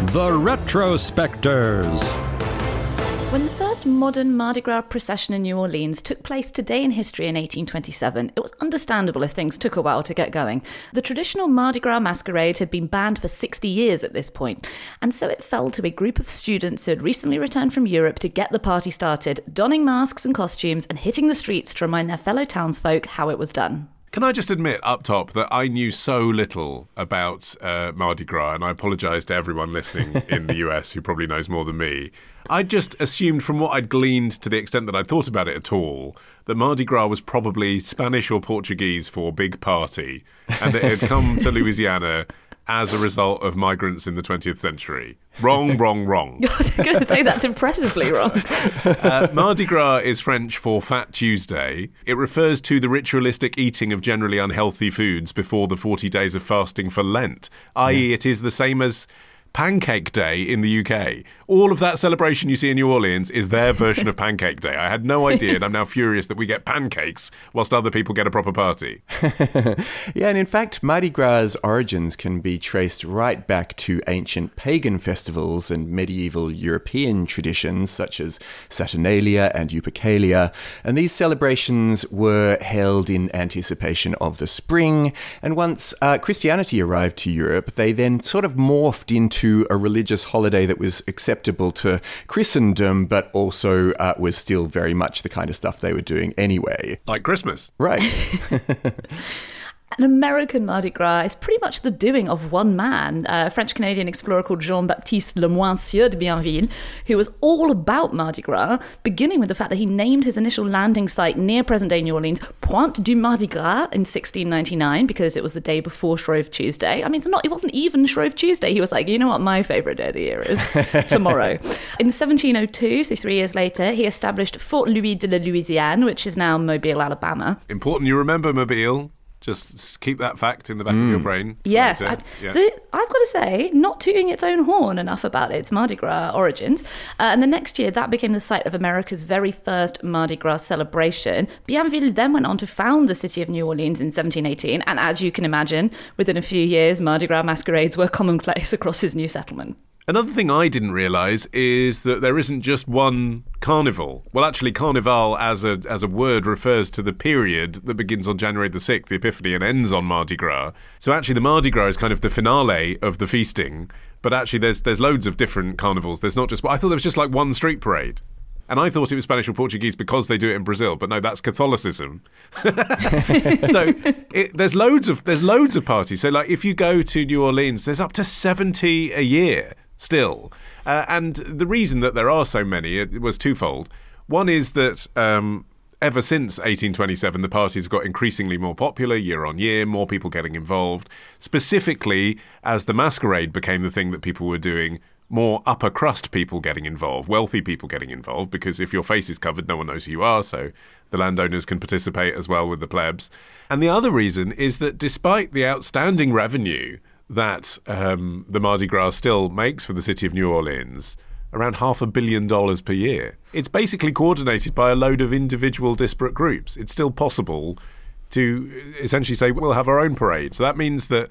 the Retrospectors. When the first modern Mardi Gras procession in New Orleans took place today in history in 1827, it was understandable if things took a while to get going. The traditional Mardi Gras masquerade had been banned for 60 years at this point, and so it fell to a group of students who had recently returned from Europe to get the party started, donning masks and costumes and hitting the streets to remind their fellow townsfolk how it was done. Can I just admit up top that I knew so little about uh, Mardi Gras, and I apologise to everyone listening in the US who probably knows more than me. I just assumed from what I'd gleaned to the extent that I'd thought about it at all, that Mardi Gras was probably Spanish or Portuguese for big party, and that it had come to Louisiana as a result of migrants in the 20th century. Wrong, wrong, wrong. I was going to say that's impressively wrong. Uh, Mardi Gras is French for Fat Tuesday. It refers to the ritualistic eating of generally unhealthy foods before the 40 days of fasting for Lent, i.e., it is the same as Pancake Day in the UK. All of that celebration you see in New Orleans is their version of Pancake Day. I had no idea, and I'm now furious that we get pancakes whilst other people get a proper party. yeah, and in fact, Mardi Gras' origins can be traced right back to ancient pagan festivals and medieval European traditions such as Saturnalia and Lupercalia. And these celebrations were held in anticipation of the spring. And once uh, Christianity arrived to Europe, they then sort of morphed into a religious holiday that was acceptable to Christendom, but also uh, was still very much the kind of stuff they were doing anyway. Like Christmas. Right. An American Mardi Gras is pretty much the doing of one man, a French Canadian explorer called Jean Baptiste Le Moyne Sieur de Bienville, who was all about Mardi Gras, beginning with the fact that he named his initial landing site near present day New Orleans Pointe du Mardi Gras in 1699 because it was the day before Shrove Tuesday. I mean, it's not, it wasn't even Shrove Tuesday. He was like, you know what my favourite day of the year is? Tomorrow. In 1702, so three years later, he established Fort Louis de la Louisiane, which is now Mobile, Alabama. Important you remember Mobile. Just keep that fact in the back of your brain. Yes, later. I, Yeah. the, I've got to say, not tooting its own horn enough about its Mardi Gras origins. Uh, and the next year, that became the site of America's very first Mardi Gras celebration. Bienville then went on to found the city of New Orleans in 1718. And as you can imagine, within a few years, Mardi Gras masquerades were commonplace across his new settlement. Another thing I didn't realise is that there isn't just one carnival. Well, actually, carnival as a as a word refers to the period that begins on January the sixth, the Epiphany, and ends on Mardi Gras. So actually, the Mardi Gras is kind of the finale of the feasting. But actually, there's there's loads of different carnivals. There's not just. I thought there was just like one street parade. And I thought it was Spanish or Portuguese because they do it in Brazil, but no, that's Catholicism. so it, there's loads of there's loads of parties. So like if you go to New Orleans, there's up to seventy a year still. Uh, and the reason that there are so many it was twofold. One is that um, ever since 1827, the parties have got increasingly more popular year on year, more people getting involved. Specifically, as the masquerade became the thing that people were doing, more upper crust people getting involved, wealthy people getting involved, because if your face is covered, no one knows who you are, so the landowners can participate as well with the plebs. And the other reason is that despite the outstanding revenue that um, the Mardi Gras still makes for the city of New Orleans, around half a billion dollars per year. It's basically coordinated by a load of individual disparate groups. It's still possible to essentially say we'll have our own parade. So that means that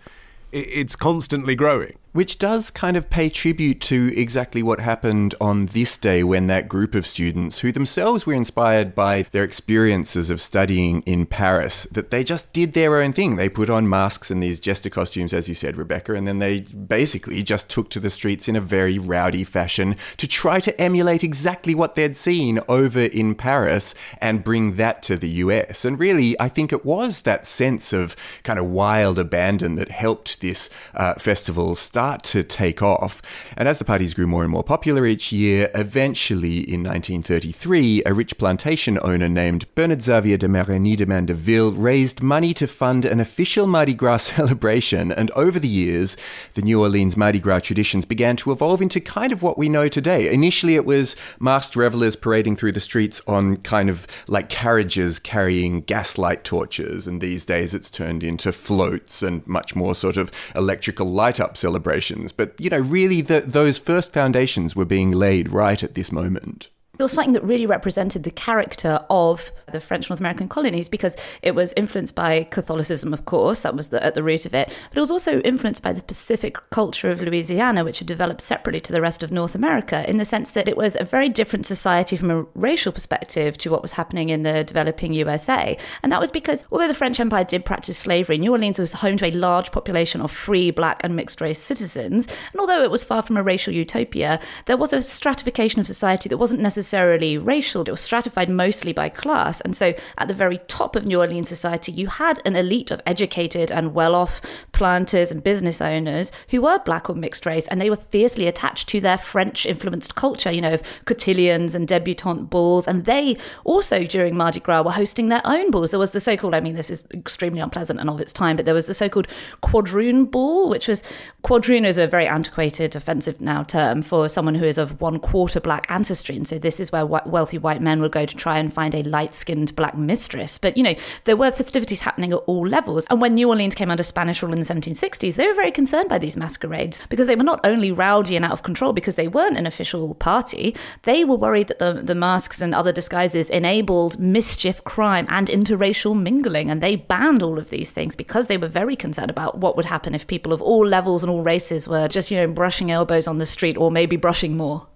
it's constantly growing. Which does kind of pay tribute to exactly what happened on this day when that group of students, who themselves were inspired by their experiences of studying in Paris, that they just did their own thing. They put on masks and these jester costumes, as you said, Rebecca, and then they basically just took to the streets in a very rowdy fashion to try to emulate exactly what they'd seen over in Paris and bring that to the US. And really, I think it was that sense of kind of wild abandon that helped this uh, festival start start to take off. And as the parties grew more and more popular each year, eventually in 1933, a rich plantation owner named Bernard Xavier de Marigny de Mandeville raised money to fund an official Mardi Gras celebration. And over the years, the New Orleans Mardi Gras traditions began to evolve into kind of what we know today. Initially, it was masked revelers parading through the streets on kind of like carriages carrying gaslight torches. And these days, it's turned into floats and much more sort of electrical light up celebrations. But, you know, really, the, those first foundations were being laid right at this moment it was something that really represented the character of the French North American colonies because it was influenced by Catholicism, of course, that was the, at the root of it, but it was also influenced by the Pacific culture of Louisiana, which had developed separately to the rest of North America, in the sense that it was a very different society from a racial perspective to what was happening in the developing USA. And that was because although the French Empire did practice slavery, New Orleans was home to a large population of free, black, and mixed race citizens. And although it was far from a racial utopia, there was a stratification of society that wasn't necessarily necessarily racial, it was stratified mostly by class. And so at the very top of New Orleans society, you had an elite of educated and well off planters and business owners who were black or mixed race, and they were fiercely attached to their French influenced culture, you know, of cotillions and debutante balls. And they also, during Mardi Gras, were hosting their own balls. There was the so called, I mean, this is extremely unpleasant and of its time, but there was the so called quadroon ball, which was quadroon is a very antiquated, offensive now term for someone who is of one quarter black ancestry. And so this is where wealthy white men would go to try and find a light skinned black mistress. But, you know, there were festivities happening at all levels. And when New Orleans came under Spanish rule in the 1760s, they were very concerned by these masquerades because they were not only rowdy and out of control because they weren't an official party, they were worried that the, the masks and other disguises enabled mischief, crime, and interracial mingling. And they banned all of these things because they were very concerned about what would happen if people of all levels and all races were just, you know, brushing elbows on the street or maybe brushing more.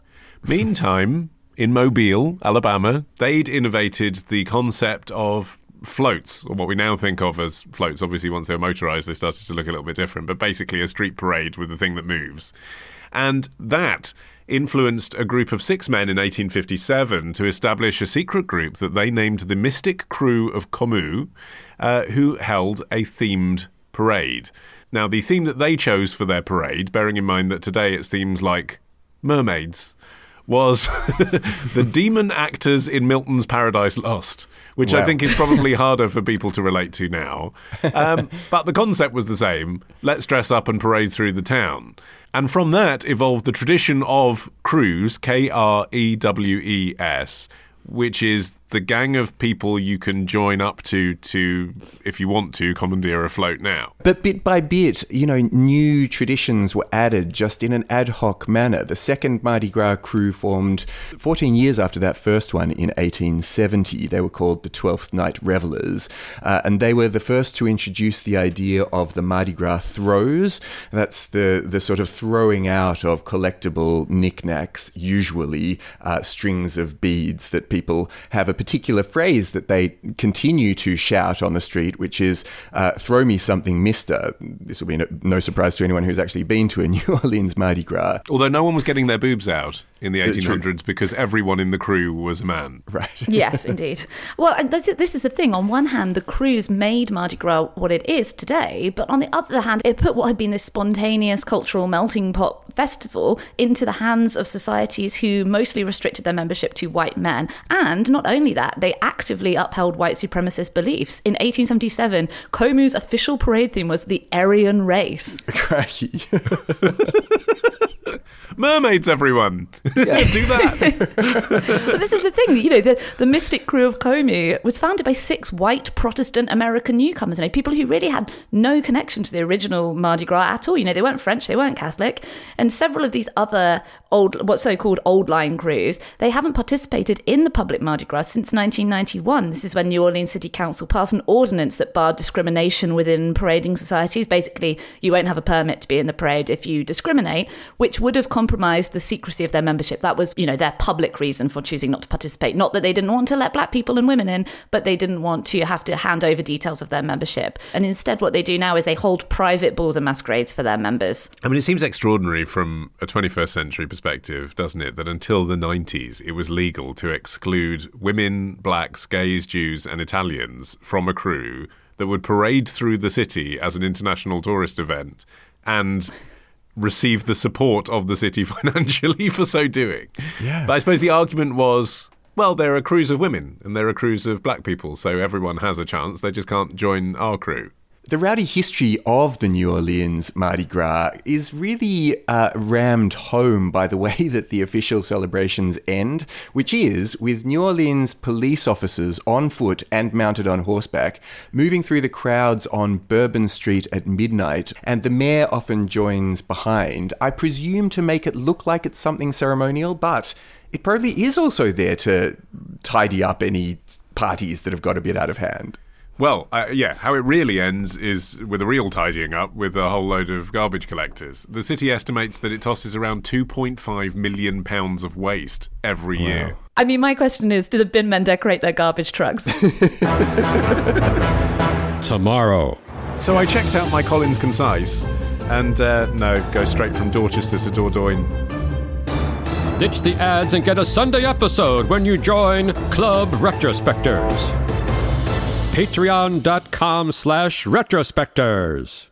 Meantime, in Mobile, Alabama, they'd innovated the concept of floats, or what we now think of as floats. Obviously, once they were motorized, they started to look a little bit different, but basically a street parade with the thing that moves. And that influenced a group of six men in 1857 to establish a secret group that they named the Mistick Krewe of Comus, uh, who held a themed parade. Now, the theme that they chose for their parade, bearing in mind that today it's themes like mermaids was the demon actors in Milton's Paradise Lost, which wow. I think is probably harder for people to relate to now. Um, but the concept was the same let's dress up and parade through the town. And from that evolved the tradition of crews, K R E W E S, which is the gang of people you can join up to to if you want to commandeer a float now. But bit by bit, you know, new traditions were added just in an ad hoc manner. The second Mardi Gras crew formed 14 years after that first one in 1870. They were called the Twelfth Night Revelers, uh, and they were the first to introduce the idea of the Mardi Gras throws. That's the the sort of throwing out of collectible knickknacks, usually uh, strings of beads that people have a particular phrase that they continue to shout on the street, which is uh, "Throw me something, Mister." This will be no, no surprise to anyone who's actually been to a New Orleans Mardi Gras. Although no one was getting their boobs out in the 1800s because everyone in the crew was a man. Right. yes, indeed. Well, this is the thing. On one hand, the crews made Mardi Gras what it is today, but on the other hand, it put what had been this spontaneous cultural melting pot festival into the hands of societies who mostly restricted their membership to white men. And not only that, they actively upheld white supremacist beliefs. In 1877, Comus's official parade theme was the Aryan race. Crikey. Mermaids, everyone. Yeah. Do that. but this is the thing, you know, the, the Mistick Krewe of Comus was founded by six white Protestant American newcomers, you know, people who really had no connection to the original Mardi Gras at all. You know, they weren't French, they weren't Catholic. And several of these other old, what's so called old line crews, they haven't participated in the public Mardi Gras since 1991. This is when New Orleans City Council passed an ordinance that barred discrimination within parading societies. Basically, you won't have a permit to be in the parade if you discriminate, which would have compromised the secrecy of their membership. That was, you know, their public reason for choosing not to participate. Not that they didn't want to let black people and women in, but they didn't want to have to hand over details of their membership. And instead, what they do now is they hold private balls and masquerades for their members. I mean, it seems extraordinary from a 21st century perspective doesn't it, that until the 90s it was legal to exclude women, blacks, gays, Jews, and Italians from a crew that would parade through the city as an international tourist event and received the support of the city financially for so doing. Yeah. But I suppose the argument was. Well, there are crews of women and there are crews of black people, so everyone has a chance. They just can't join our crew. The rowdy history of the New Orleans Mardi Gras is really uh, rammed home by the way that the official celebrations end, which is with New Orleans police officers on foot and mounted on horseback moving through the crowds on Bourbon Street at midnight, and the mayor often joins behind. I presume to make it look like it's something ceremonial, but it probably is also there to tidy up any parties that have got a bit out of hand. Well, uh, yeah, how it really ends is with a real tidying up with a whole load of garbage collectors. The city estimates that it tosses around 2.5 million pounds of waste every year. I mean, my question is do the bin men decorate their garbage trucks? Tomorrow. So I checked out my Collins Concise, and uh, no, go straight from Dorchester to Dordogne. Ditch the ads and get a Sunday episode when you join Club Retrospectors. Patreon.com slash retrospectors.